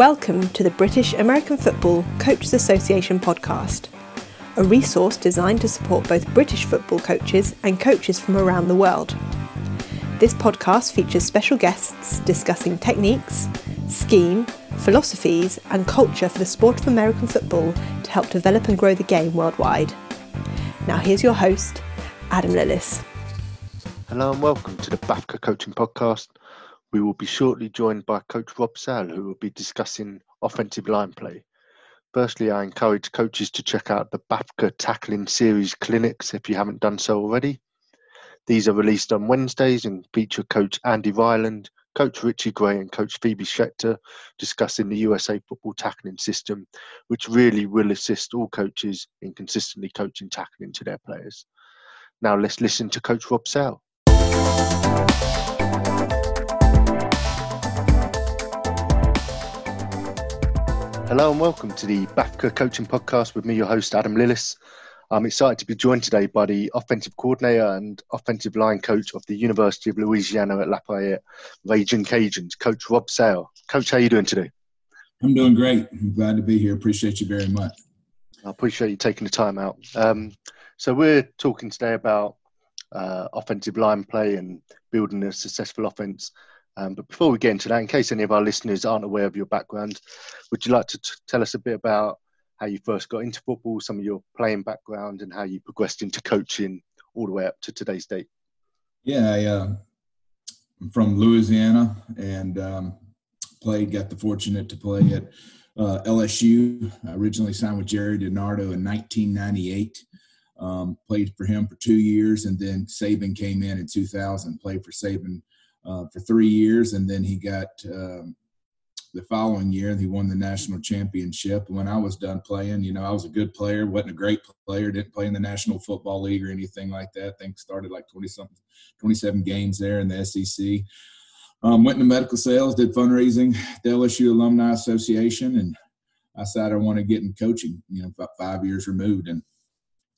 Welcome to the British American Football Coaches Association podcast, a resource designed to support both British football coaches and coaches from around the world. This podcast features special guests discussing techniques, scheme, philosophies, and culture for the sport of American football to help develop and grow the game worldwide. Now, here's your host, Adam Lillis. Hello and welcome to the BAFCA Coaching Podcast. We will be shortly joined by Coach Rob Sale, who will be discussing offensive line play. Firstly, I encourage coaches to check out the BAFCA Tackling Series clinics if you haven't done so already. These are released on Wednesdays and feature Coach Andy Ryland, Coach Richie Gray, and Coach Phoebe Schecter discussing the USA football tackling system, which really will assist all coaches in consistently coaching tackling to their players. Now let's listen to Coach Rob Sale. Hello and welcome to the BAFCA Coaching Podcast with me, your host, Adam Lillis. I'm excited to be joined today by the offensive coordinator and offensive line coach of the University of Louisiana at Lafayette, Raging Cajuns, Coach Rob Sale. Coach, how are you doing today? I'm doing great. I'm glad to be here. Appreciate you very much. I appreciate you taking the time out. Um, so we're talking today about uh, offensive line play and building a successful offense. Um, but before we get into that, in case any of our listeners aren't aware of your background, would you like to t- tell us a bit about how you first got into football, some of your playing background, and how you progressed into coaching all the way up to today's date? Yeah, I, uh, I'm from Louisiana and um, played, got the fortunate to play at uh, LSU. I originally signed with Jerry DiNardo in 1998. Um, played for him for two years, and then Saban came in in 2000. Played for Saban uh, for three years, and then he got um, the following year he won the national championship. When I was done playing, you know, I was a good player, wasn't a great player, didn't play in the National Football League or anything like that. I think started like 20 something, 27 games there in the SEC. Um, went into medical sales, did fundraising, the LSU Alumni Association, and I decided I want to get in coaching. You know, about five years removed, and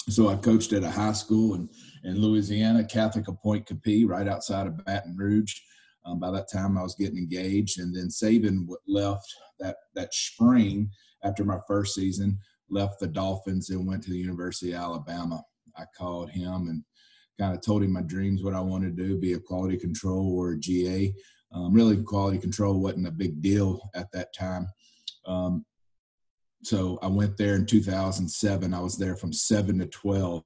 so I coached at a high school in, in Louisiana, Catholic of Pointe Coupee, right outside of Baton Rouge. Um, by that time, I was getting engaged, and then Saban left that that spring after my first season. Left the Dolphins and went to the University of Alabama. I called him and kind of told him my dreams, what I wanted to do, be a quality control or a GA. Um, really, quality control wasn't a big deal at that time. Um, so I went there in 2007. I was there from seven to 12.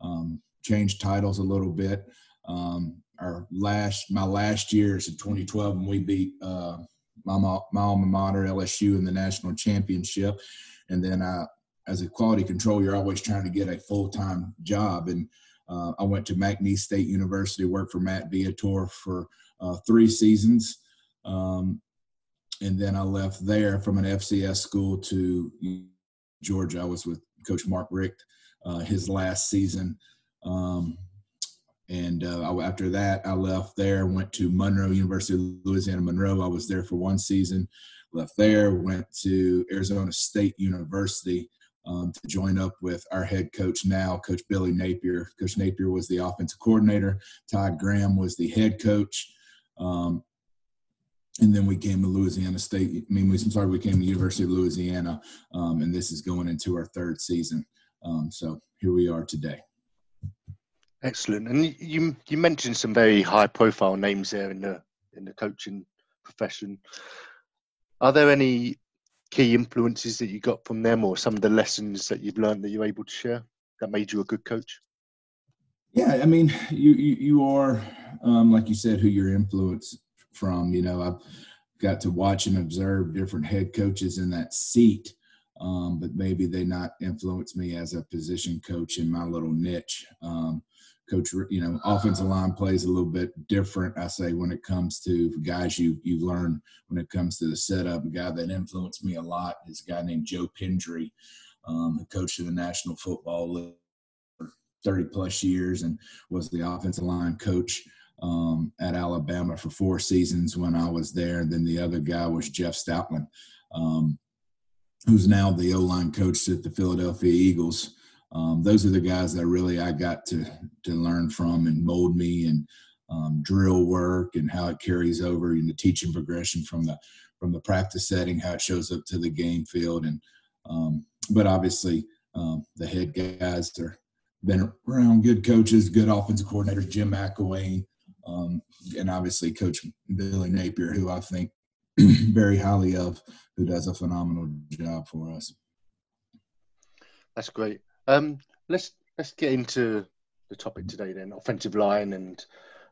Um, changed titles a little bit. Um, our last, my last years in 2012, when we beat uh, my, my alma mater LSU in the national championship, and then I, as a quality control, you're always trying to get a full time job. And uh, I went to McNeese State University, worked for Matt Viator for uh, three seasons. Um, and then I left there from an FCS school to Georgia. I was with Coach Mark Richt, uh, his last season. Um, and uh, after that, I left there, went to Monroe, University of Louisiana Monroe. I was there for one season, left there, went to Arizona State University um, to join up with our head coach now, Coach Billy Napier. Coach Napier was the offensive coordinator, Todd Graham was the head coach. Um, and then we came to Louisiana State. I mean, we, I'm sorry, we came to University of Louisiana, um, and this is going into our third season. Um, so here we are today. Excellent. And you you mentioned some very high profile names there in the in the coaching profession. Are there any key influences that you got from them, or some of the lessons that you've learned that you're able to share that made you a good coach? Yeah, I mean, you you, you are um, like you said, who your influence from. You know, I've got to watch and observe different head coaches in that seat, um, but maybe they not influence me as a position coach in my little niche. Um, coach, you know, offensive line plays a little bit different. I say when it comes to guys you you learn when it comes to the setup. A guy that influenced me a lot is a guy named Joe Pendry, um, who coached in the National Football League for 30 plus years and was the offensive line coach um, at Alabama for four seasons when I was there. And then the other guy was Jeff Stoutland, um, who's now the O line coach at the Philadelphia Eagles. Um, those are the guys that really I got to to learn from and mold me and um, drill work and how it carries over in the teaching progression from the from the practice setting, how it shows up to the game field, and um, but obviously um, the head guys are been around good coaches, good offensive coordinators, Jim McElwain, um, and obviously Coach Billy Napier, who I think very highly of, who does a phenomenal job for us. That's great. Um, let's let's get into the topic today then: offensive line and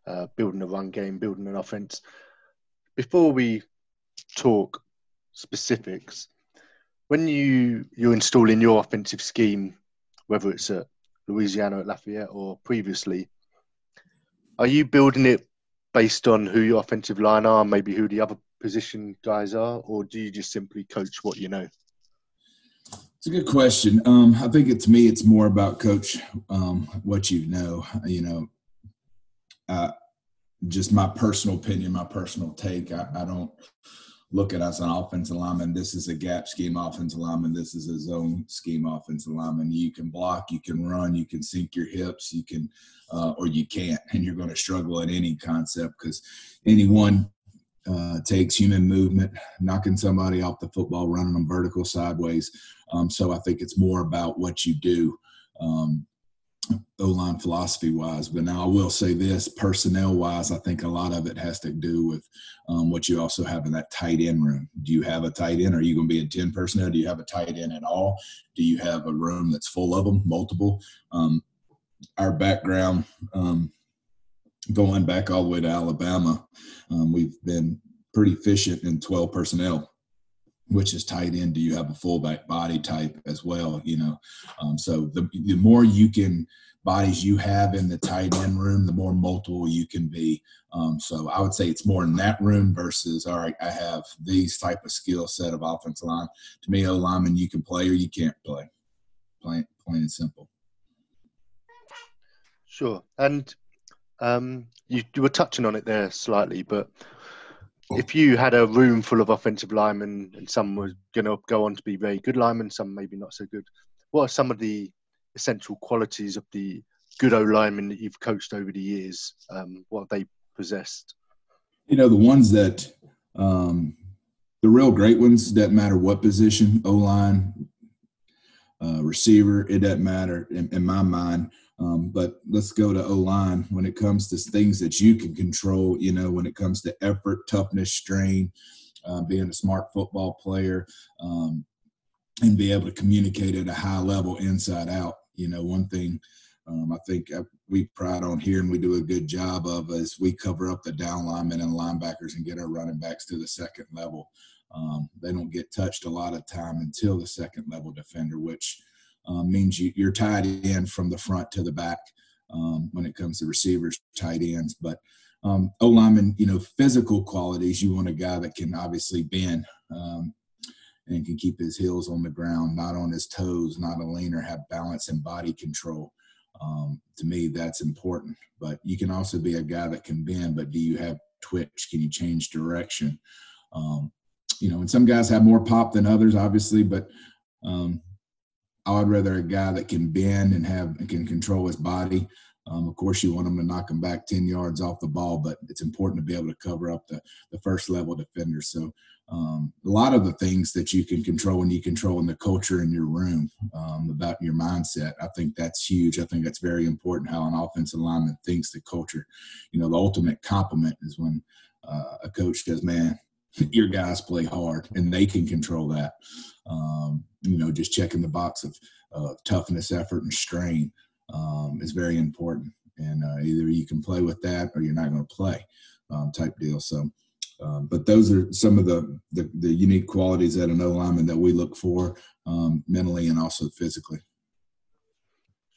uh, building a run game, building an offense. Before we talk specifics, when you you're installing your offensive scheme, whether it's at Louisiana at Lafayette or previously, are you building it based on who your offensive line are, maybe who the other position guys are, or do you just simply coach what you know? It's a good question. Um, I think it's me. It's more about coach um, what you know. You know, uh, just my personal opinion, my personal take. I, I don't look at us an offensive lineman. This is a gap scheme offensive lineman. This is a zone scheme offensive lineman. You can block, you can run, you can sink your hips, you can, uh, or you can't, and you're going to struggle at any concept because anyone uh, takes human movement, knocking somebody off the football, running them vertical, sideways. Um, so I think it's more about what you do. Um, O line philosophy wise. But now I will say this personnel wise, I think a lot of it has to do with um, what you also have in that tight end room. Do you have a tight end? Are you going to be a 10 personnel? Do you have a tight end at all? Do you have a room that's full of them, multiple? Um, our background, um, going back all the way to Alabama, um, we've been pretty efficient in 12 personnel which is tight end do you have a fullback body type as well you know? Um, so the, the more you can bodies you have in the tight end room the more multiple you can be. Um, so i would say it's more in that room versus all right i have these type of skill set of offensive line. To me o lineman you can play or you can't play. Plain, plain and simple. Sure. And um, you, you were touching on it there slightly but if you had a room full of offensive linemen and some were going to go on to be very good linemen, some maybe not so good, what are some of the essential qualities of the good O linemen that you've coached over the years? Um, what have they possessed? You know, the ones that, um, the real great ones, doesn't matter what position, O line, uh, receiver, it doesn't matter in, in my mind. Um, but let's go to O line when it comes to things that you can control. You know, when it comes to effort, toughness, strain, uh, being a smart football player, um, and be able to communicate at a high level inside out. You know, one thing um, I think uh, we pride on here and we do a good job of is we cover up the down linemen and linebackers and get our running backs to the second level. Um, they don't get touched a lot of time until the second level defender, which um, means you, are tied in from the front to the back um, when it comes to receivers, tight ends. But um, O lineman, you know, physical qualities, you want a guy that can obviously bend um, and can keep his heels on the ground, not on his toes, not a leaner, have balance and body control. Um, to me, that's important. But you can also be a guy that can bend, but do you have twitch? Can you change direction? Um, you know, and some guys have more pop than others, obviously, but um, I would rather a guy that can bend and have and can control his body. Um, of course, you want him to knock him back 10 yards off the ball, but it's important to be able to cover up the, the first level defender. So, um, a lot of the things that you can control and you control in the culture in your room um, about your mindset, I think that's huge. I think that's very important how an offensive lineman thinks the culture. You know, the ultimate compliment is when uh, a coach says, Man, your guys play hard and they can control that. Um, you know, just checking the box of uh, toughness, effort, and strain um, is very important. And uh, either you can play with that or you're not going to play um, type deal. So, um, but those are some of the, the, the unique qualities at an O lineman that we look for um, mentally and also physically.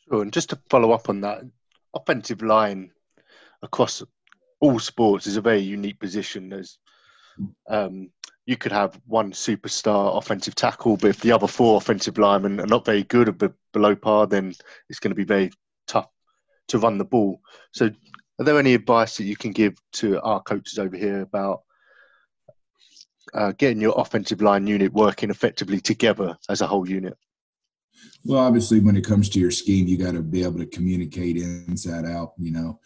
Sure. And just to follow up on that, offensive line across all sports is a very unique position. There's um, you could have one superstar offensive tackle, but if the other four offensive linemen are not very good or below par, then it's going to be very tough to run the ball. So, are there any advice that you can give to our coaches over here about uh, getting your offensive line unit working effectively together as a whole unit? Well, obviously, when it comes to your scheme, you got to be able to communicate inside out. You know,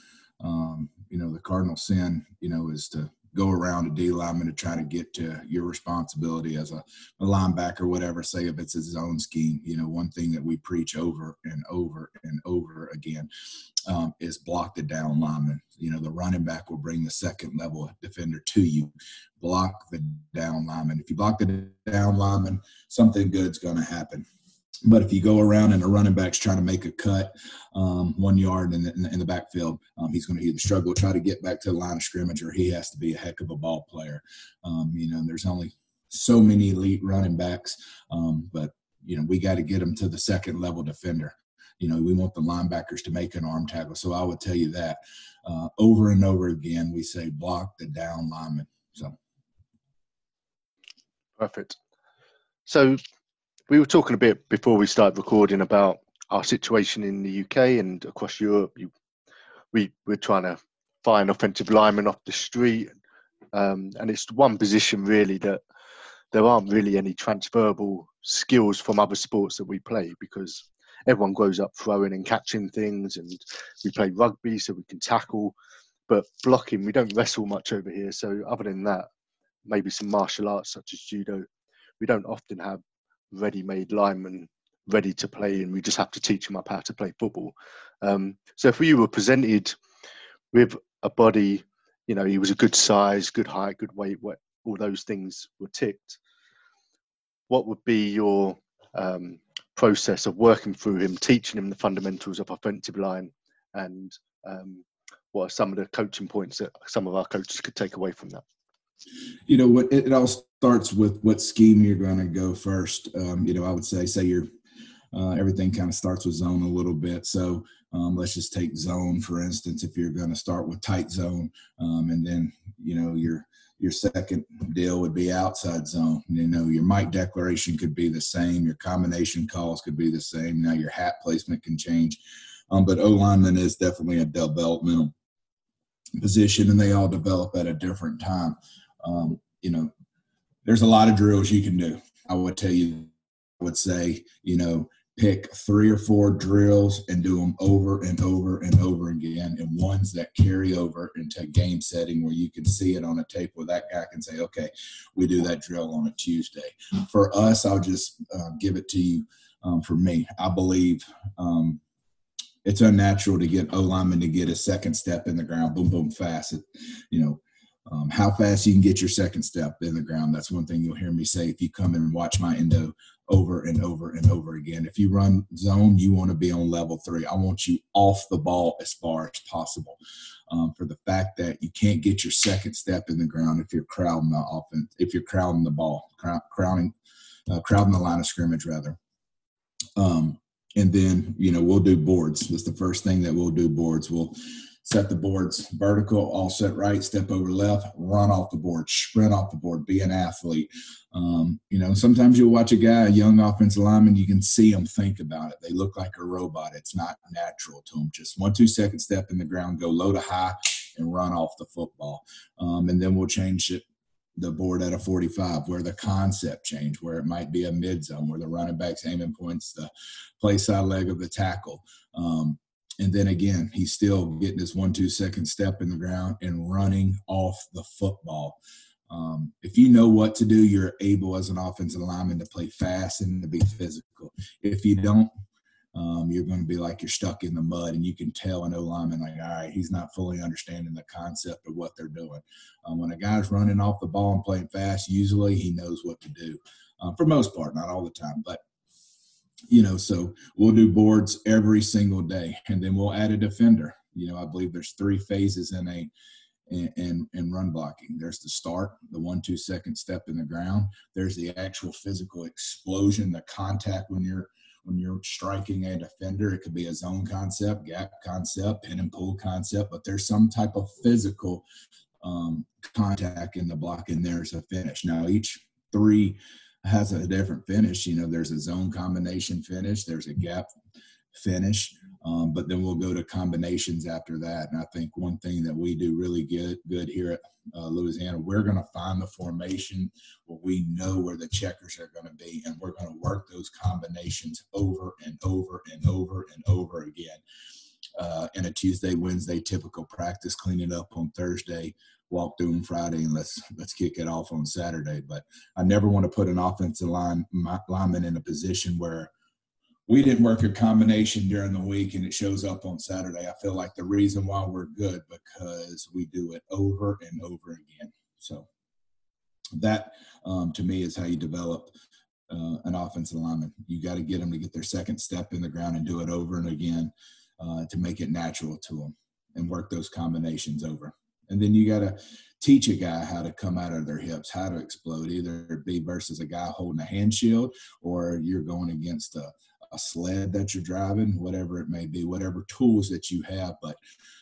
um, you know the cardinal sin, you know, is to go around a D lineman to try to get to your responsibility as a, a linebacker, whatever, say if it's a zone scheme. You know, one thing that we preach over and over and over again um, is block the down lineman. You know, the running back will bring the second level defender to you. Block the down lineman. If you block the down lineman, something good's going to happen. But if you go around and a running back's trying to make a cut um, one yard in the, in the backfield, um, he's going to either struggle try to get back to the line of scrimmage or he has to be a heck of a ball player. Um, you know, there's only so many elite running backs, um, but you know we got to get them to the second level defender. You know, we want the linebackers to make an arm tackle. So I would tell you that uh, over and over again, we say block the down lineman. So perfect. So we were talking a bit before we started recording about our situation in the UK and across Europe. You, we we're trying to find offensive linemen off the street, um, and it's one position really that there aren't really any transferable skills from other sports that we play because everyone grows up throwing and catching things, and we play rugby so we can tackle, but blocking we don't wrestle much over here. So other than that, maybe some martial arts such as judo, we don't often have ready-made linemen ready to play, and we just have to teach them up how to play football. Um, so if we were presented with a body, you know, he was a good size, good height, good weight, all those things were ticked. What would be your um, process of working through him, teaching him the fundamentals of offensive line, and um, what are some of the coaching points that some of our coaches could take away from that? You know what? It, all starts with what scheme you're going to go first. Um, you know, I would say, say you're uh, everything kind of starts with zone a little bit. So um, let's just take zone for instance. If you're going to start with tight zone, um, and then you know your your second deal would be outside zone. You know, your mic declaration could be the same. Your combination calls could be the same. Now your hat placement can change. Um, but O lineman is definitely a developmental position, and they all develop at a different time um, you know, there's a lot of drills you can do. I would tell you, I would say, you know, pick three or four drills and do them over and over and over again, and ones that carry over into game setting where you can see it on a tape where that guy can say, okay, we do that drill on a Tuesday. For us, I'll just uh, give it to you. Um, for me, I believe um, it's unnatural to get O lineman to get a second step in the ground, boom, boom, fast. It, you know, um, how fast you can get your second step in the ground. That's one thing you'll hear me say if you come and watch my endo over and over and over again. If you run zone, you want to be on level three. I want you off the ball as far as possible. Um, for the fact that you can't get your second step in the ground if you're crowding the offense, if you're crowding the ball, crowding, uh, crowding the line of scrimmage rather. Um, and then you know we'll do boards. That's the first thing that we'll do. Boards. We'll set the boards vertical, all set right, step over left, run off the board, sprint off the board, be an athlete. Um, you know, sometimes you'll watch a guy, a young offensive lineman, you can see them think about it. They look like a robot. It's not natural to them. Just one, two second step in the ground, go low to high, and run off the football. Um, and then we'll change it the board at a 45 where the concept change where it might be a mid zone where the running back's aiming points the play side leg of the tackle um, and then again, he's still getting his one, two second step in the ground and running off the football. Um, if you know what to do, you're able as an offensive lineman to play fast and to be physical. If you don't, um, you're going to be like you're stuck in the mud, and you can tell an O lineman, like, all right, he's not fully understanding the concept of what they're doing. Um, when a guy's running off the ball and playing fast, usually he knows what to do. Uh, for most part, not all the time, but you know, so we'll do boards every single day, and then we'll add a defender. You know, I believe there's three phases in a in, in run blocking. There's the start, the one two second step in the ground. There's the actual physical explosion, the contact when you're when you're striking a defender. It could be a zone concept, gap concept, pin and pull concept, but there's some type of physical um, contact in the block, and there's a finish. Now each three has a different finish. You know, there's a zone combination finish, there's a gap finish, um, but then we'll go to combinations after that. And I think one thing that we do really good good here at uh, Louisiana, we're going to find the formation where we know where the checkers are going to be, and we're going to work those combinations over and over and over and over again. uh, in a Tuesday, Wednesday typical practice, cleaning up on Thursday, walk through them Friday, and let's let's kick it off on Saturday. But I never want to put an offensive line my, lineman in a position where we didn't work a combination during the week and it shows up on Saturday. I feel like the reason why we're good because we do it over and over again. So that um, to me is how you develop uh, an offensive lineman. You got to get them to get their second step in the ground and do it over and again uh, to make it natural to them and work those combinations over. And then you got to teach a guy how to come out of their hips, how to explode, either be versus a guy holding a hand shield or you're going against a, a sled that you're driving, whatever it may be, whatever tools that you have. But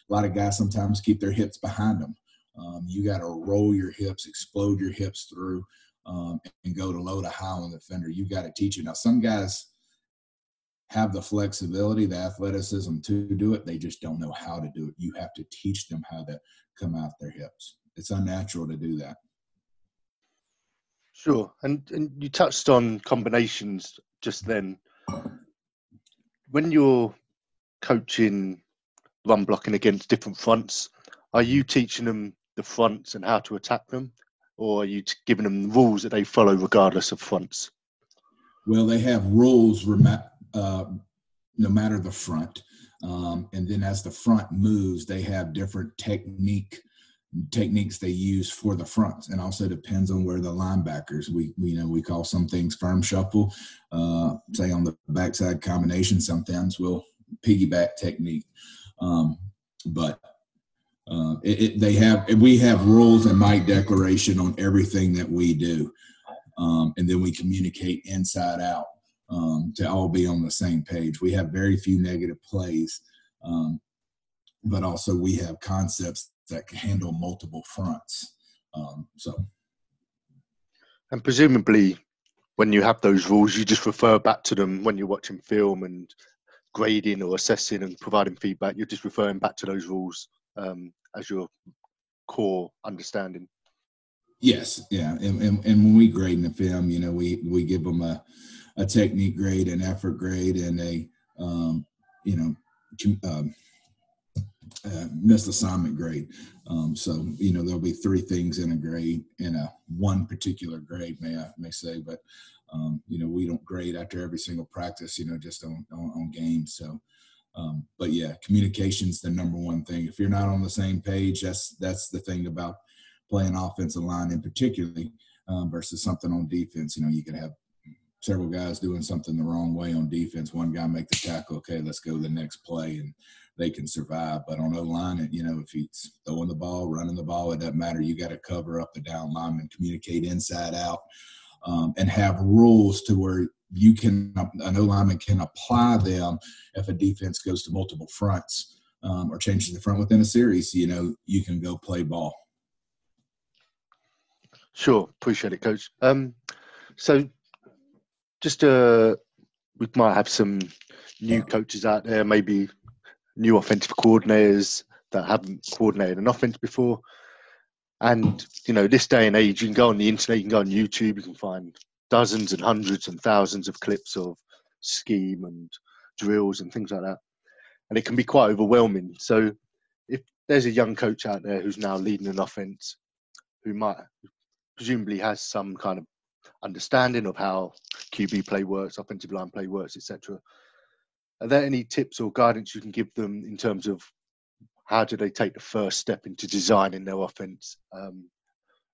a lot of guys sometimes keep their hips behind them. Um, you got to roll your hips, explode your hips through, um, and go to low to high on the fender. You got to teach it. Now, some guys have the flexibility, the athleticism to do it. They just don't know how to do it. You have to teach them how to come out their hips. It's unnatural to do that. Sure, and and you touched on combinations just then. When you're coaching run blocking against different fronts, are you teaching them the fronts and how to attack them, or are you giving them rules that they follow regardless of fronts? Well, they have rules uh, no matter the front, um, and then as the front moves, they have different technique techniques they use for the fronts. And also depends on where the linebackers we, we you know we call some things firm shuffle. Uh, say on the backside combination sometimes we'll piggyback technique. Um, but uh, it, it, they have we have rules and Mike declaration on everything that we do, um, and then we communicate inside out um, to all be on the same page. We have very few negative plays, um, but also we have concepts that can handle multiple fronts. Um, so, and presumably, when you have those rules, you just refer back to them when you're watching film and grading or assessing and providing feedback. You're just referring back to those rules um, as your core understanding. Yes, yeah, and, and, and when we grade in the film, you know, we we give them a a technique grade, an effort grade, and a um, you know um, uh, missed assignment grade. Um, so you know there'll be three things in a grade in a one particular grade, may I may say, but um, you know we don't grade after every single practice, you know, just on on, on games. So um, but yeah, communication's the number one thing. If you're not on the same page, that's that's the thing about playing offensive line in particularly um, versus something on defense. You know, you could have several guys doing something the wrong way on defense. One guy make the tackle, okay, let's go to the next play, and they can survive. But on O line, you know, if he's throwing the ball, running the ball, it doesn't matter. You got to cover up the down lineman, communicate inside out, um, and have rules to where you can an O lineman can apply them if a defense goes to multiple fronts um, or changes the front within a series. You know, you can go play ball. Sure, appreciate it, Coach. Um, so, just uh, we might have some new coaches out there, maybe new offensive coordinators that haven't coordinated an offense before. And you know, this day and age, you can go on the internet, you can go on YouTube, you can find dozens and hundreds and thousands of clips of scheme and drills and things like that. And it can be quite overwhelming. So if there's a young coach out there who's now leading an offense who might presumably has some kind of understanding of how QB play works, offensive line play works, etc. Are there any tips or guidance you can give them in terms of how do they take the first step into designing their offense um,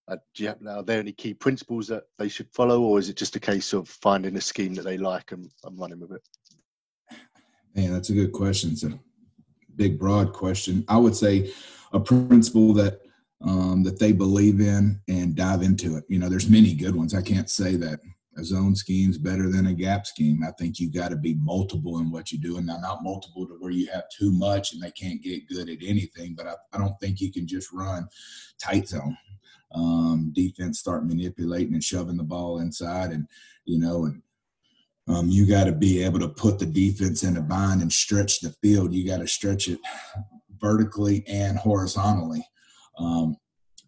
uh, have, are there any key principles that they should follow, or is it just a case of finding a scheme that they like and, and running with it? Man, that's a good question. It's a big, broad question. I would say a principle that um, that they believe in and dive into it. You know, there's many good ones. I can't say that a zone scheme is better than a gap scheme. I think you got to be multiple in what you do, and not multiple to where you have too much and they can't get good at anything. But I, I don't think you can just run tight zone um, defense start manipulating and shoving the ball inside, and you know, and um, you got to be able to put the defense in a bind and stretch the field. You got to stretch it vertically and horizontally. Um,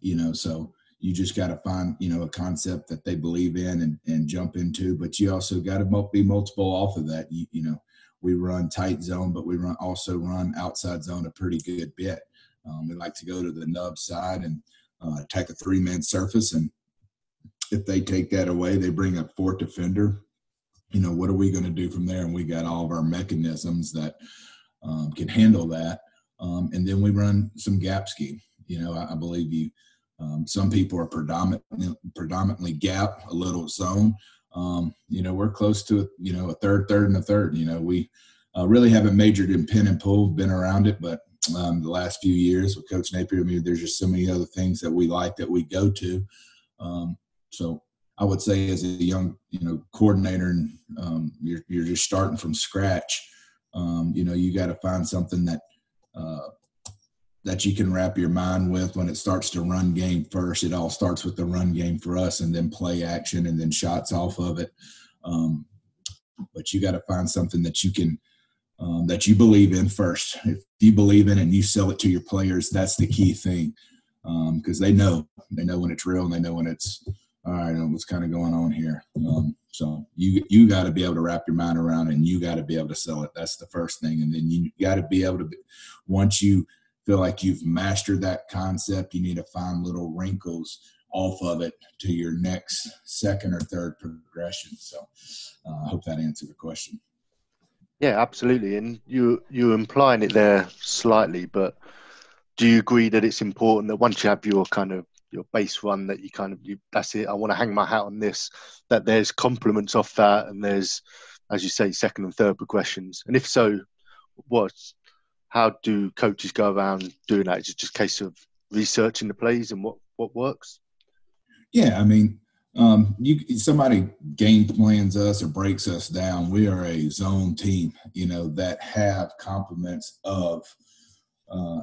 you know, so you just got to find you know a concept that they believe in and, and jump into, but you also got to be multiple off of that. You, you know, we run tight zone, but we run also run outside zone a pretty good bit. Um, we like to go to the nub side and uh, attack a three man surface. And if they take that away, they bring a fourth defender. You know, what are we going to do from there? And we got all of our mechanisms that um, can handle that. Um, and then we run some gap scheme. You know, I, I believe you. Um, some people are predominantly predominantly gap, a little zone. Um, you know, we're close to you know a third, third, and a third. You know, we uh, really haven't majored in pin and pull, been around it, but um, the last few years with Coach Napier. I mean, there's just so many other things that we like that we go to. Um, so I would say, as a young, you know, coordinator, and um, you're you're just starting from scratch. Um, you know, you got to find something that uh, that you can wrap your mind with when it starts to run game first. It all starts with the run game for us, and then play action, and then shots off of it. Um, but you got to find something that you can um, that you believe in first. If you believe in it and you sell it to your players, that's the key thing because um, they know they know when it's real and they know when it's all right. What's kind of going on here? Um, so you you got to be able to wrap your mind around it and you got to be able to sell it. That's the first thing, and then you got to be able to once you feel like you've mastered that concept, you need to find little wrinkles off of it to your next second or third progression. So uh, I hope that answered the question. Yeah, absolutely. And you you're implying it there slightly, but do you agree that it's important that once you have your kind of your base run that you kind of you that's it, I want to hang my hat on this, that there's complements off that and there's as you say, second and third progressions. And if so, what how do coaches go around doing that? Is it just a case of researching the plays and what, what works? Yeah, I mean, um, you somebody game plans us or breaks us down. We are a zone team, you know, that have complements of uh,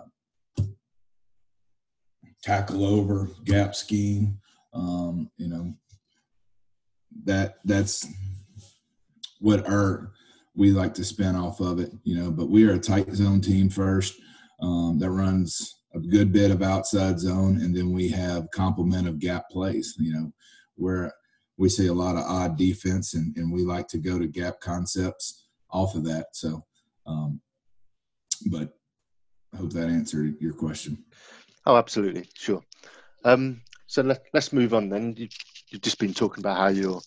tackle over, gap scheme. Um, you know, that that's what our we like to spin off of it, you know. But we are a tight zone team first um, that runs a good bit of outside zone, and then we have complement of gap plays. You know, where we see a lot of odd defense, and, and we like to go to gap concepts off of that. So, um, but I hope that answered your question. Oh, absolutely, sure. Um, so let, us move on then. You, have just been talking about how you're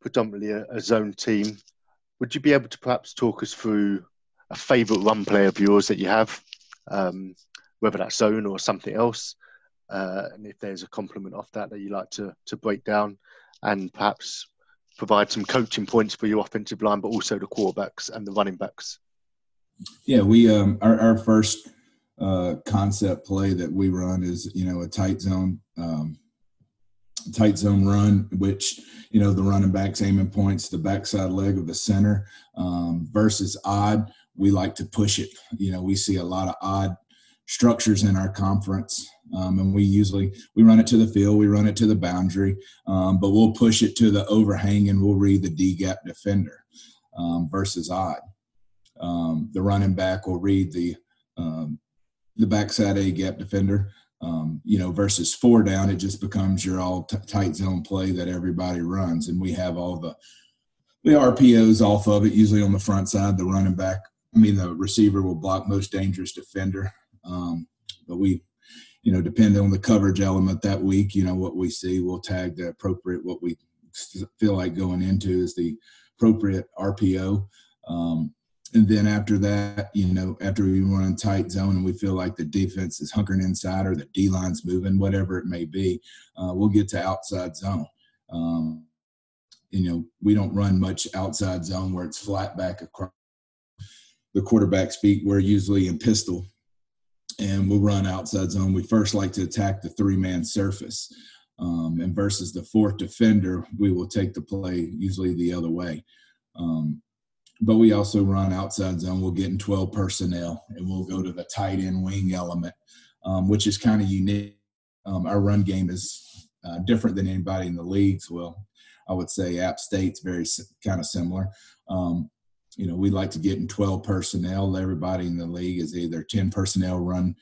predominantly a, a, zone team. Would you be able to perhaps talk us through a favourite run play of yours that you have, um, whether that's zone or something else? uh, and if there's a complement off that that you like to to break down, and perhaps provide some coaching points for your offensive line, but also the quarterbacks and the running backs. Yeah, we um, our, our first uh, concept play that we run is you know a tight zone um, tight zone run, which you know the running backs aiming points the backside leg of the center um, versus odd. We like to push it. You know, we see a lot of odd structures in our conference um, and we usually we run it to the field we run it to the boundary um, but we'll push it to the overhang and we'll read the d gap defender um, versus odd um, the running back will read the um, the backside a gap defender um, you know versus four down it just becomes your all t- tight zone play that everybody runs and we have all the the RPOs off of it usually on the front side the running back I mean the receiver will block most dangerous defender um, but we, you know, depending on the coverage element that week, you know, what we see, we'll tag the appropriate, what we feel like going into is the appropriate RPO. Um, and then after that, you know, after we run tight zone and we feel like the defense is hunkering inside or the D line's moving, whatever it may be, uh, we'll get to outside zone. Um, you know, we don't run much outside zone where it's flat back across the quarterback's feet. We're usually in pistol and we'll run outside zone. We first like to attack the three man surface. Um, and versus the fourth defender, we will take the play usually the other way. Um, but we also run outside zone. We'll get in 12 personnel and we'll go to the tight end wing element, um, which is kind of unique. Um, our run game is uh, different than anybody in the leagues. Well, I would say App State's very kind of similar. Um, you know, we like to get in 12 personnel. Everybody in the league is either 10 personnel run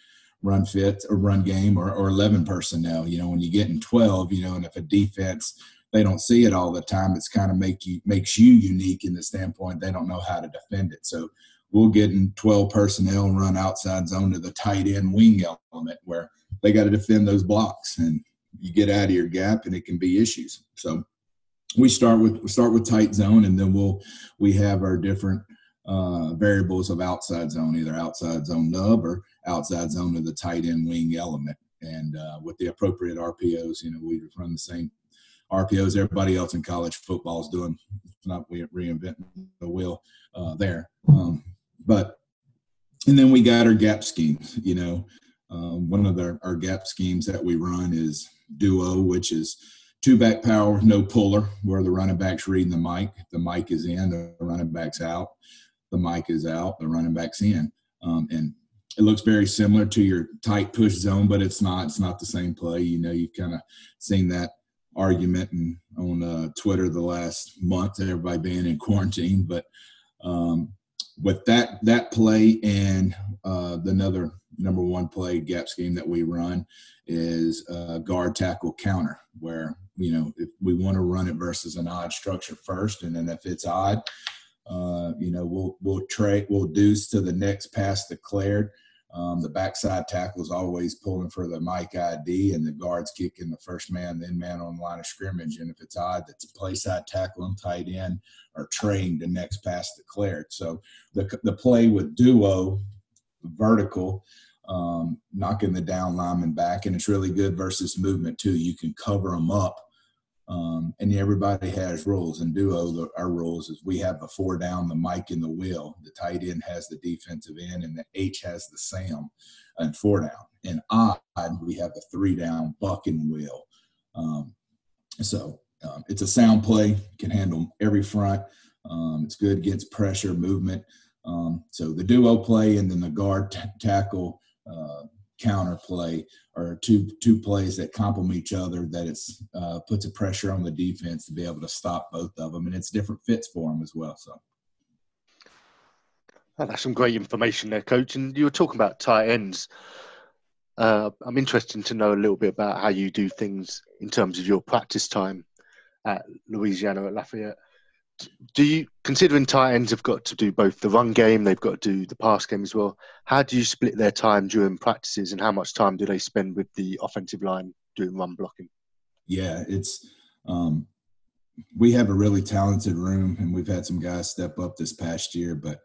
run fit or run game or, or 11 personnel. You know, when you get in 12, you know, and if a defense they don't see it all the time. It's kind of make you makes you unique in the standpoint they don't know how to defend it. So we'll get in 12 personnel run outside zone to the tight end wing element where they got to defend those blocks and you get out of your gap and it can be issues. So we start with we start with tight zone and then we'll we have our different uh, variables of outside zone, either outside zone nub or outside zone of the tight end wing element. And uh, with the appropriate RPOs, you know, we run the same RPOs everybody else in college football is doing. It's not reinventing the wheel uh, there. Um, but, and then we got our gap schemes, you know. Um, one of the, our gap schemes that we run is duo, which is two back power, no puller, where the running back's reading the mic. The mic is in, the running back's out. The mic is out, the running back's in. Um, and it looks very similar to your tight push zone, but it's not. It's not the same play. You know, you've kind of seen that argument and on uh, Twitter the last month, everybody being in quarantine. But um, with that that play and uh, the another number one play gap scheme that we run is uh, guard tackle counter, where you know if we want to run it versus an odd structure first, and then if it's odd, uh, you know we'll we'll trade we'll deuce to the next pass declared um, the backside tackle is always pulling for the Mike ID, and the guards kicking the first man, then man on the line of scrimmage. And if it's odd, that's play side tackle and tight end are trained the next pass declared. So the, the play with duo, vertical, um, knocking the down lineman back, and it's really good versus movement too. You can cover them up um, and everybody has roles. In duo, the, our roles is we have the four down, the mic, and the wheel. The tight end has the defensive end, and the H has the Sam and four down. And odd, we have the three down, buck and wheel. Um, so um, it's a sound play, can handle every front. Um, it's good against pressure, movement. Um, so the duo play and then the guard t- tackle uh, counter play or two two plays that complement each other that it's uh, puts a pressure on the defense to be able to stop both of them and it's different fits for them as well so. Oh, that's some great information there coach and you were talking about tight ends. Uh, i'm interested to know a little bit about how you do things in terms of your practice time at louisiana at lafayette do you considering tight ends have got to do both the run game they've got to do the pass game as well how do you split their time during practices and how much time do they spend with the offensive line doing run blocking? Yeah it's um, we have a really talented room and we've had some guys step up this past year but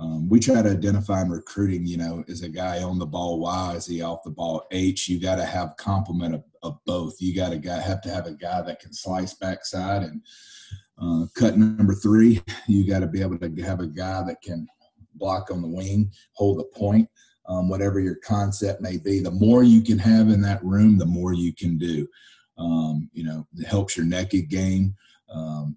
um, we try to identify in recruiting you know is a guy on the ball y is he off the ball h you got to have complement of, of both. You got to have to have a guy that can slice backside and uh, cut number three, you got to be able to have a guy that can block on the wing, hold the point, um, whatever your concept may be. The more you can have in that room, the more you can do. Um, you know, it helps your naked game. Um,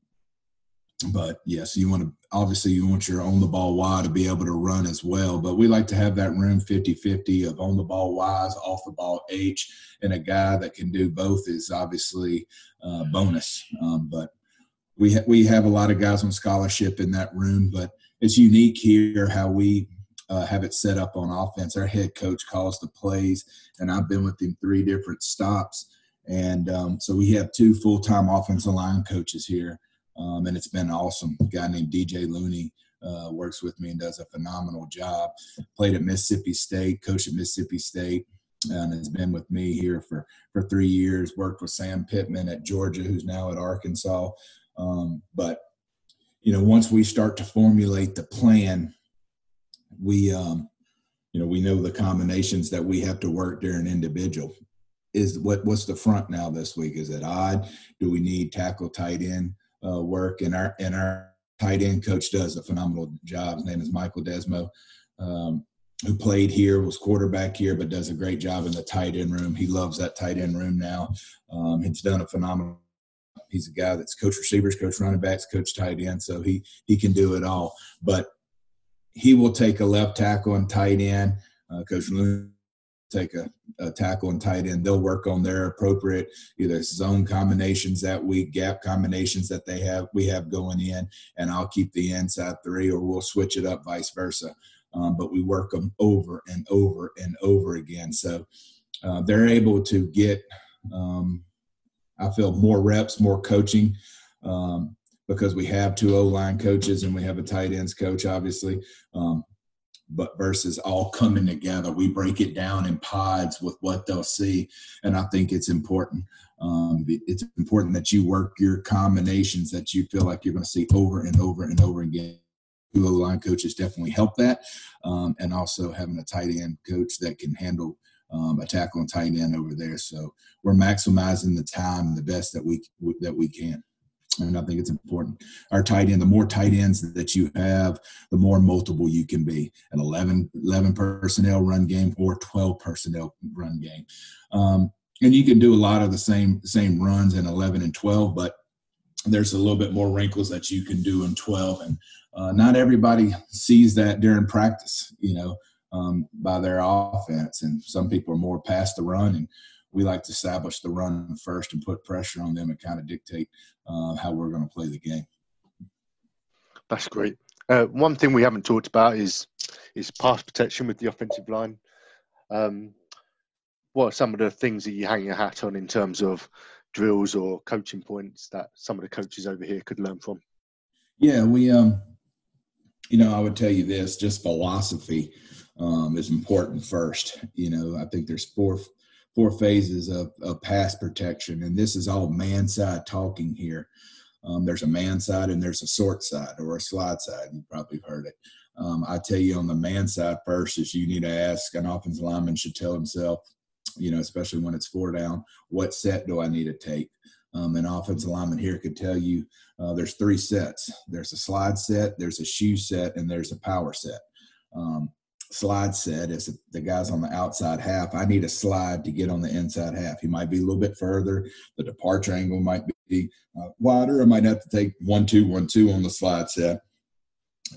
but yes, you want to obviously you want your on the ball Y to be able to run as well. But we like to have that room 50-50 of on the ball wise, off the ball H, and a guy that can do both is obviously uh, bonus. Um, but we ha- we have a lot of guys on scholarship in that room, but it's unique here how we uh, have it set up on offense. Our head coach calls the plays, and I've been with him three different stops, and um, so we have two full time offensive line coaches here, um, and it's been awesome. A guy named DJ Looney. Uh, works with me and does a phenomenal job. Played at Mississippi State, coached at Mississippi State, and has been with me here for for three years. Worked with Sam Pittman at Georgia, who's now at Arkansas. Um, but you know, once we start to formulate the plan, we um, you know we know the combinations that we have to work during individual. Is what what's the front now this week? Is it odd? Do we need tackle tight end uh, work? And our and our tight end coach does a phenomenal job. His name is Michael Desormeaux. Um, who played here, was quarterback here, but does a great job in the tight end room. He loves that tight end room now. Um, he's done a phenomenal He's a guy that's coach receivers, coach running backs, coach tight end, so he he can do it all. But he will take a left tackle and tight end. Uh, coach Loon take a, a, tackle and tight end. They'll work on their appropriate either zone combinations that week, gap combinations that they have we have going in, and I'll keep the inside three, or we'll switch it up, vice versa. Um, but we work them over and over and over again. So uh, they're able to get um, I feel more reps, more coaching. Um, because we have two O line coaches and we have a tight ends coach, obviously. Um, but versus all coming together, we break it down in pods with what they'll see, and I think it's important. Um, it's important that you work your combinations that you feel like you're going to see over and over and over again. Two O line coaches definitely help that, um, and also having a tight end coach that can handle um, a tackle and tight end over there. So we're maximizing the time the best that we that we can. And I think it's important. Our tight end, the more tight ends that you have, the more multiple you can be. An 11, 11 personnel run game or 12 personnel run game. Um, and you can do a lot of the same same runs in 11 and 12, but there's a little bit more wrinkles that you can do in 12. And uh, not everybody sees that during practice, you know, um, by their offense. And some people are more past the run and we like to establish the run first and put pressure on them and kind of dictate uh, how we're going to play the game. That's great. Uh, one thing we haven't talked about is is pass protection with the offensive line. Um, what are some of the things that you hang your hat on in terms of drills or coaching points that some of the coaches over here could learn from? Yeah, we, um, you know, I would tell you this: just philosophy um, is important first. You know, I think there's four four phases of, of pass protection, and this is all man side talking here. Um, there's a man side and there's a sort side or a slide side. You probably heard it. Um, I tell you on the man side first is you need to ask an offensive lineman should tell himself, you know, especially when it's four down, what set do I need to take? Um, an offensive lineman here could tell you uh, there's three sets. There's a slide set, there's a shoe set, and there's a power set. Um, slide set is the guys on the outside half. I need a slide to get on the inside half. He might be a little bit further. The departure angle might be uh, wider. I might have to take one, two, one, two on the slide set.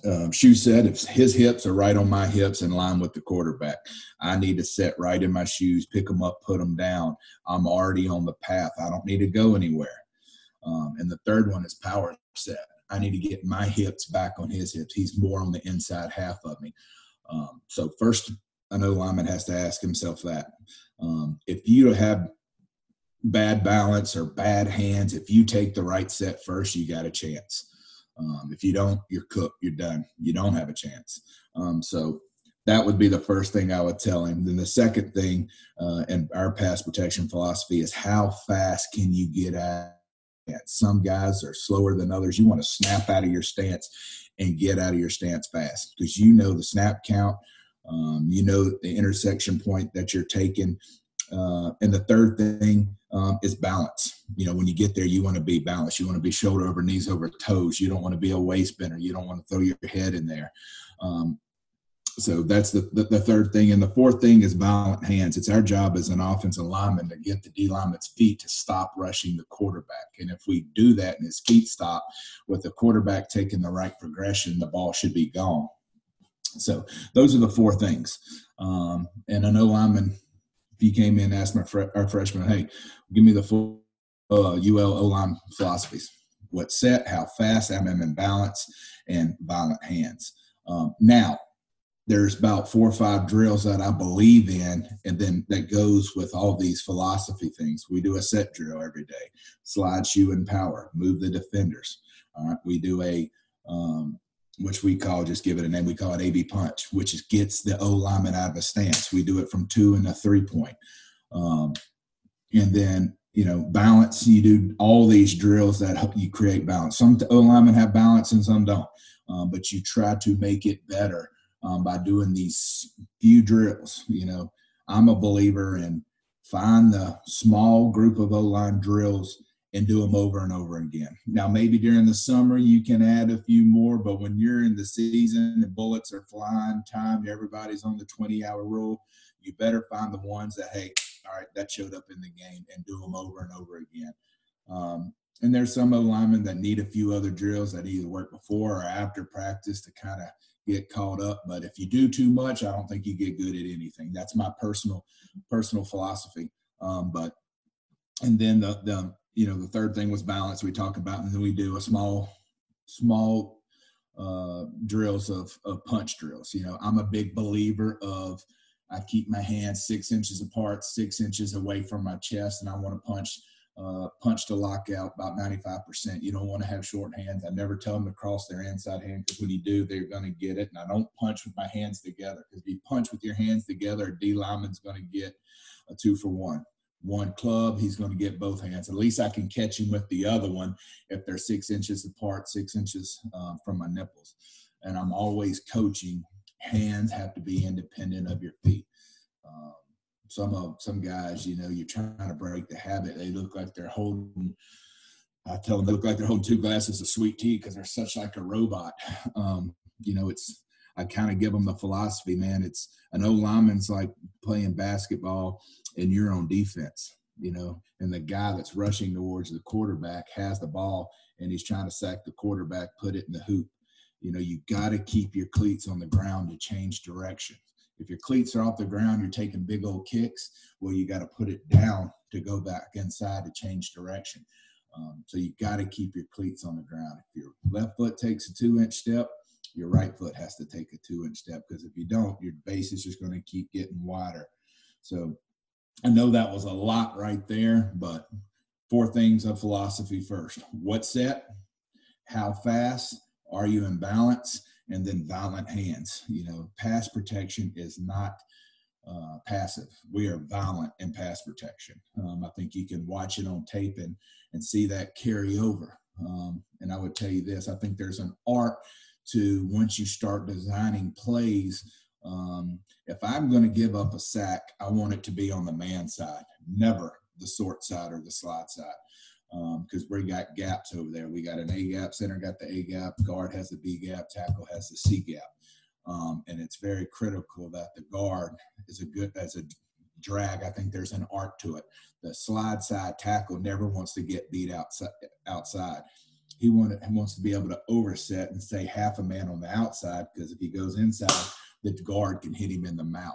Um, shoe set, if his hips are right on my hips in line with the quarterback, I need to set right in my shoes, pick them up, put them down. I'm already on the path. I don't need to go anywhere. Um, and the third one is power set. I need to get my hips back on his hips. He's more on the inside half of me. Um, so first, an O lineman has to ask himself that. Um, if you have bad balance or bad hands, if you take the right set first, you got a chance. Um, if you don't, you're cooked. You're done. You don't have a chance. Um, so that would be the first thing I would tell him. Then the second thing, uh, and our pass protection philosophy is how fast can you get at some guys are slower than others. You want to snap out of your stance and get out of your stance fast because you know the snap count, um, you know the intersection point that you're taking. Uh, and the third thing um, is balance. You know, when you get there, you want to be balanced. You want to be shoulder over knees over toes. You don't want to be a waist bender. You don't want to throw your head in there. Um, so that's the, the, the, third thing. And the fourth thing is violent hands. It's our job as an offensive lineman to get the D lineman's feet to stop rushing the quarterback. And if we do that and his feet stop with the quarterback taking the right progression, the ball should be gone. So those are the four things. Um, and I know lineman, if you came in and asked my our freshman, hey, give me the full uh, UL O line philosophies. What set, how fast, I'm in balance, and violent hands. Um, now, there's about four or five drills that I believe in, and then that goes with all these philosophy things. We do a set drill every day, slide shoe and power, move the defenders. All right, we do a um, which we call just give it a name. We call it AB punch, which is gets the O lineman out of a stance. We do it from two and a three point, um, and then you know balance. You do all these drills that help you create balance. Some O linemen have balance and some don't, um, but you try to make it better um, by doing these few drills. You know, I'm a believer in find the small group of O line drills and do them over and over again. Now, maybe during the summer you can add a few more, but when you're in the season and bullets are flying, time everybody's on the 20 hour rule, you better find the ones that, hey, all right, that showed up in the game and do them over and over again. Um, and there's some O linemen that need a few other drills that either work before or after practice to kind of get caught up. But if you do too much, I don't think you get good at anything. That's my personal personal philosophy. Um, but and then the the you know the third thing was balance we talk about, and then we do a small small uh, drills of, of punch drills. You know, I'm a big believer of I keep my hands six inches apart, six inches away from my chest, and I want to punch punch to lockout about 95%. You don't want to have short hands. I never tell them to cross their inside hand because when you do, they're going to get it. And I don't punch with my hands together because if you punch with your hands together, D lineman's going to get a two for one. One club, he's going to get both hands. At least I can catch him with the other one if they're six inches apart, six inches uh, from my nipples. And I'm always coaching. Hands have to be independent of your feet. Um, some of some guys, you know, you're trying to break the habit. They look like they're holding. I tell them they look like they're holding two glasses of sweet tea because they're such like a robot. Um, you know, it's I kind of give them the philosophy, man. It's an O lineman's like playing basketball and you're on defense, you know, and the guy that's rushing towards the quarterback has the ball and he's trying to sack the quarterback, put it in the hoop. You know, you got to keep your cleats on the ground to change direction. If your cleats are off the ground, you're taking big old kicks. Well, you got to put it down to go back inside to change direction. Um, so you got to keep your cleats on the ground. If your left foot takes a two inch step, your right foot has to take a two inch step because if you don't, your base is just going to keep getting wider. So I know that was a lot right there, but four things of philosophy first. What set? How fast? Are you in balance? And then violent hands. You know, pass protection is not uh, passive. We are violent in pass protection. Um, I think you can watch it on tape and, and see that carry over. Um, and I would tell you this I think there's an art to once you start designing plays. Um, if I'm going to give up a sack, I want it to be on the man side, never the sort side or the slide side because um, we got gaps over there. We got an A gap, center got the A gap, guard has the B gap, tackle has the C gap. Um, and it's very critical that the guard is a good as a drag. I think there's an art to it. The slide side tackle never wants to get beat outside. outside. He, wanted, he wants to be able to overset and stay half a man on the outside because if he goes inside, the guard can hit him in the mouth.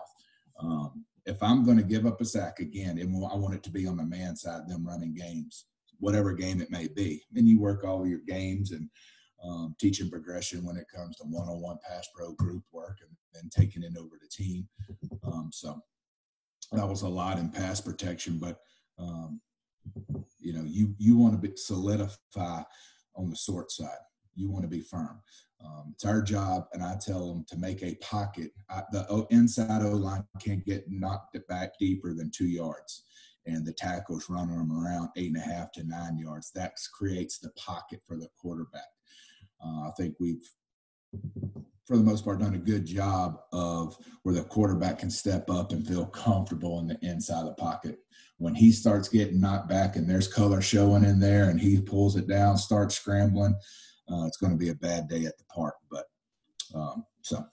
Um, if I'm going to give up a sack again, I want it to be on the man side, them running games whatever game it may be. And you work all your games and um, teaching progression when it comes to one-on-one pass pro group work and then taking it over to team. Um, so that was a lot in pass protection, but um, you know, you you want to be solidify on the sort side. You want to be firm. Um, it's our job, and I tell them to make a pocket. I, the inside O line can't get knocked back deeper than two yards and the tackles running them around eight and a half to nine yards. That creates the pocket for the quarterback. Uh, I think we've, for the most part, done a good job of where the quarterback can step up and feel comfortable in the inside of the pocket. When he starts getting knocked back and there's color showing in there and he pulls it down, starts scrambling, uh, it's going to be a bad day at the park. But um, so.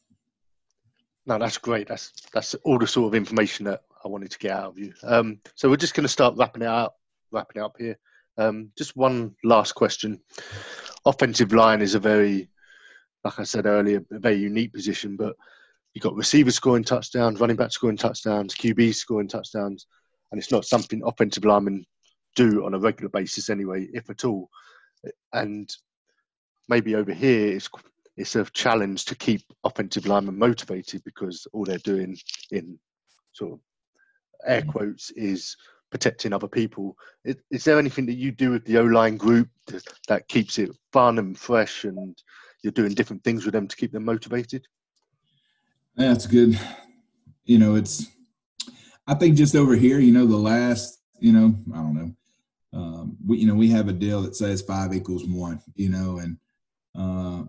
No, that's great. That's that's all the sort of information that I wanted to get out of you. Um, so we're just going to start wrapping it up, wrapping it up here. Um, just one last question. Offensive line is a very, like I said earlier, a very unique position, but you've got receivers scoring touchdowns, running backs scoring touchdowns, QBs scoring touchdowns, and it's not something offensive linemen do on a regular basis anyway, if at all. And maybe over here it's it's a challenge to keep offensive linemen motivated because all they're doing in sort of air quotes is protecting other people. Is, is there anything that you do with the O line group that, that keeps it fun and fresh, and you're doing different things with them to keep them motivated? That's good. You know, it's. I think just over here, you know, the last, you know, I don't know. Um, we, you know, we have a deal that says five equals one. You know, and uh,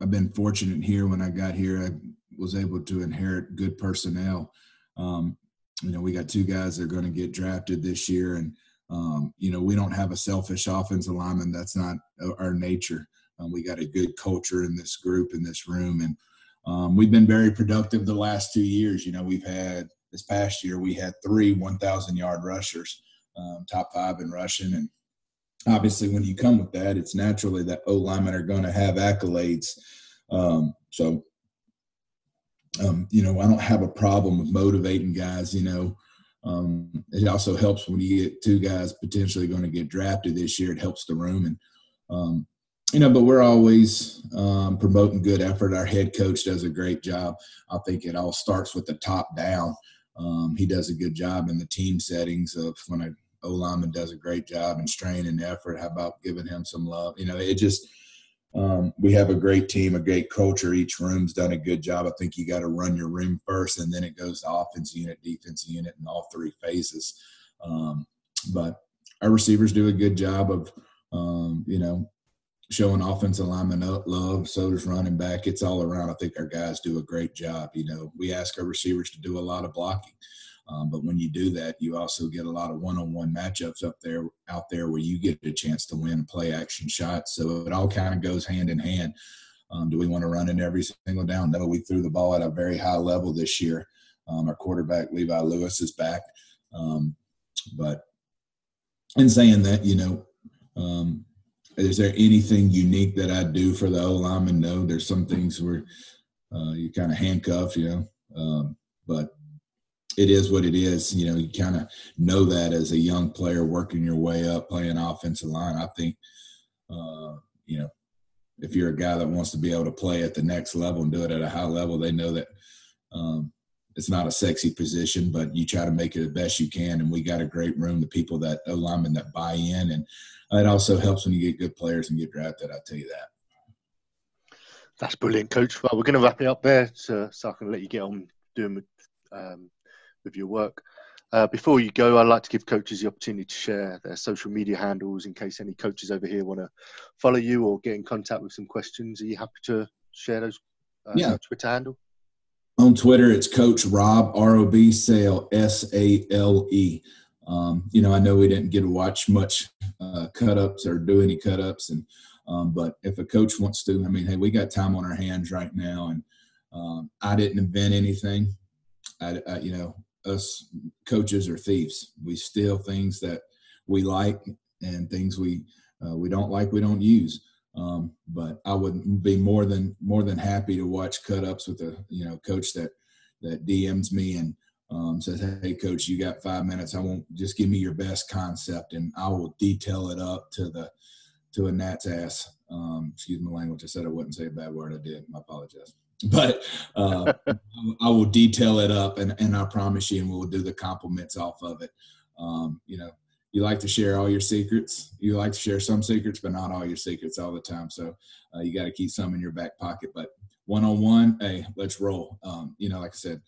I've been fortunate here. When I got here, I was able to inherit good personnel. Um, you know, we got two guys that are going to get drafted this year, and um, you know, we don't have a selfish offensive lineman. That's not our nature. Um, we got a good culture in this group in this room, and um, we've been very productive the last two years. You know, we've had this past year we had three 1,000 yard rushers, um, top five in rushing, and obviously when you come with that, it's naturally that O linemen are going to have accolades. Um, so um, you know, I don't have a problem with motivating guys. You know, um, it also helps when you get two guys potentially going to get drafted this year. It helps the room, and um, you know, but we're always um, promoting good effort. Our head coach does a great job. I think it all starts with the top down. Um, he does a good job in the team settings of when a O lineman does a great job and strain and effort. How about giving him some love? You know, it just um, we have a great team, a great culture. Each room's done a good job. I think you got to run your room first, and then it goes to offense unit, defense unit, and all three phases. Um, but our receivers do a good job of, um, you know, showing offensive lineman love. So does running back. It's all around. I think our guys do a great job. You know, we ask our receivers to do a lot of blocking. Um, but when you do that, you also get a lot of one-on-one matchups up there, out there, where you get a chance to win play action shots. So it all kind of goes hand in hand. Um, do we want to run in every single down? No, we threw the ball at a very high level this year. Um, our quarterback Levi Lewis is back, um, but in saying that, you know, um, is there anything unique that I do for the O lineman? No, there's some things where uh, you kind of handcuff, you know, um, but it is what it is. You know, you kind of know that as a young player working your way up, playing offensive line. I think, uh, you know, if you're a guy that wants to be able to play at the next level and do it at a high level, they know that um, it's not a sexy position, but you try to make it the best you can. And we got a great room, the people that O linemen that buy in, and it also helps when you get good players and get drafted. I tell you that. That's brilliant, Coach. Well, we're going to wrap it up there, so, so I can let you get on doing um, with your work. Uh, before you go, I'd like to give coaches the opportunity to share their social media handles in case any coaches over here want to follow you or get in contact with some questions. Are you happy to share those? Uh, yeah. Twitter handle. On Twitter, it's Coach Rob R O B Sale S A L E. Um, you know, I know we didn't get to watch much uh, cut ups or do any cut ups, and um, but if a coach wants to, I mean, hey, we got time on our hands right now, and um, I didn't invent anything. I, I, you know, us coaches are thieves. We steal things that we like and things we uh, we don't like. We don't use. Um, but I would be more than more than happy to watch cut ups with a you know coach that that DMs me and um, says, "Hey, coach, you got five minutes. I won't just give me your best concept, and I will detail it up to the to a gnat's ass." Um, excuse my language. I said I wouldn't say a bad word. I did. I apologize but uh, I will detail it up, and, and I promise you, and we'll do the compliments off of it. Um, you know, you like to share all your secrets. You like to share some secrets, but not all your secrets all the time. So uh, you got to keep some in your back pocket. But one on one, hey, let's roll. Um, you know, like I said,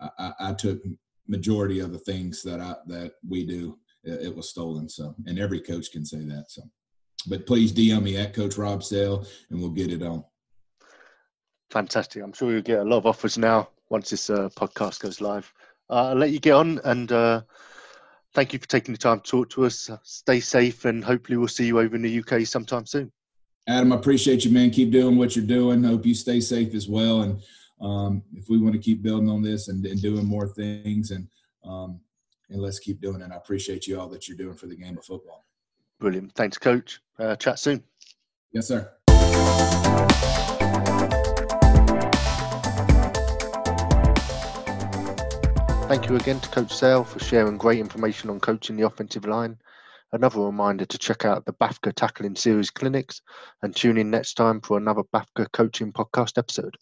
I, I, I, took majority of the things that I that we do. It, it was stolen. So, and every coach can say that. So, but please DM me at Coach Rob Sale, and we'll get it on. Fantastic. I'm sure you'll get a lot of offers now once this uh, podcast goes live. Uh, I'll let you get on and uh, thank you for taking the time to talk to us. Stay safe and hopefully we'll see you over in the UK sometime soon. Adam, I appreciate you, man. Keep doing what you're doing. Hope you stay safe as well. And um, if we want to keep building on this and, and doing more things and um, and let's keep doing it. I appreciate you all that you're doing for the game of football. Brilliant. Thanks, Coach. Uh, chat soon. Yes, sir. Thank you again to Coach Sale for sharing great information on coaching the offensive line. Another reminder to check out the BAFCA Tackling Series clinics and tune in next time for another BAFCA Coaching Podcast episode.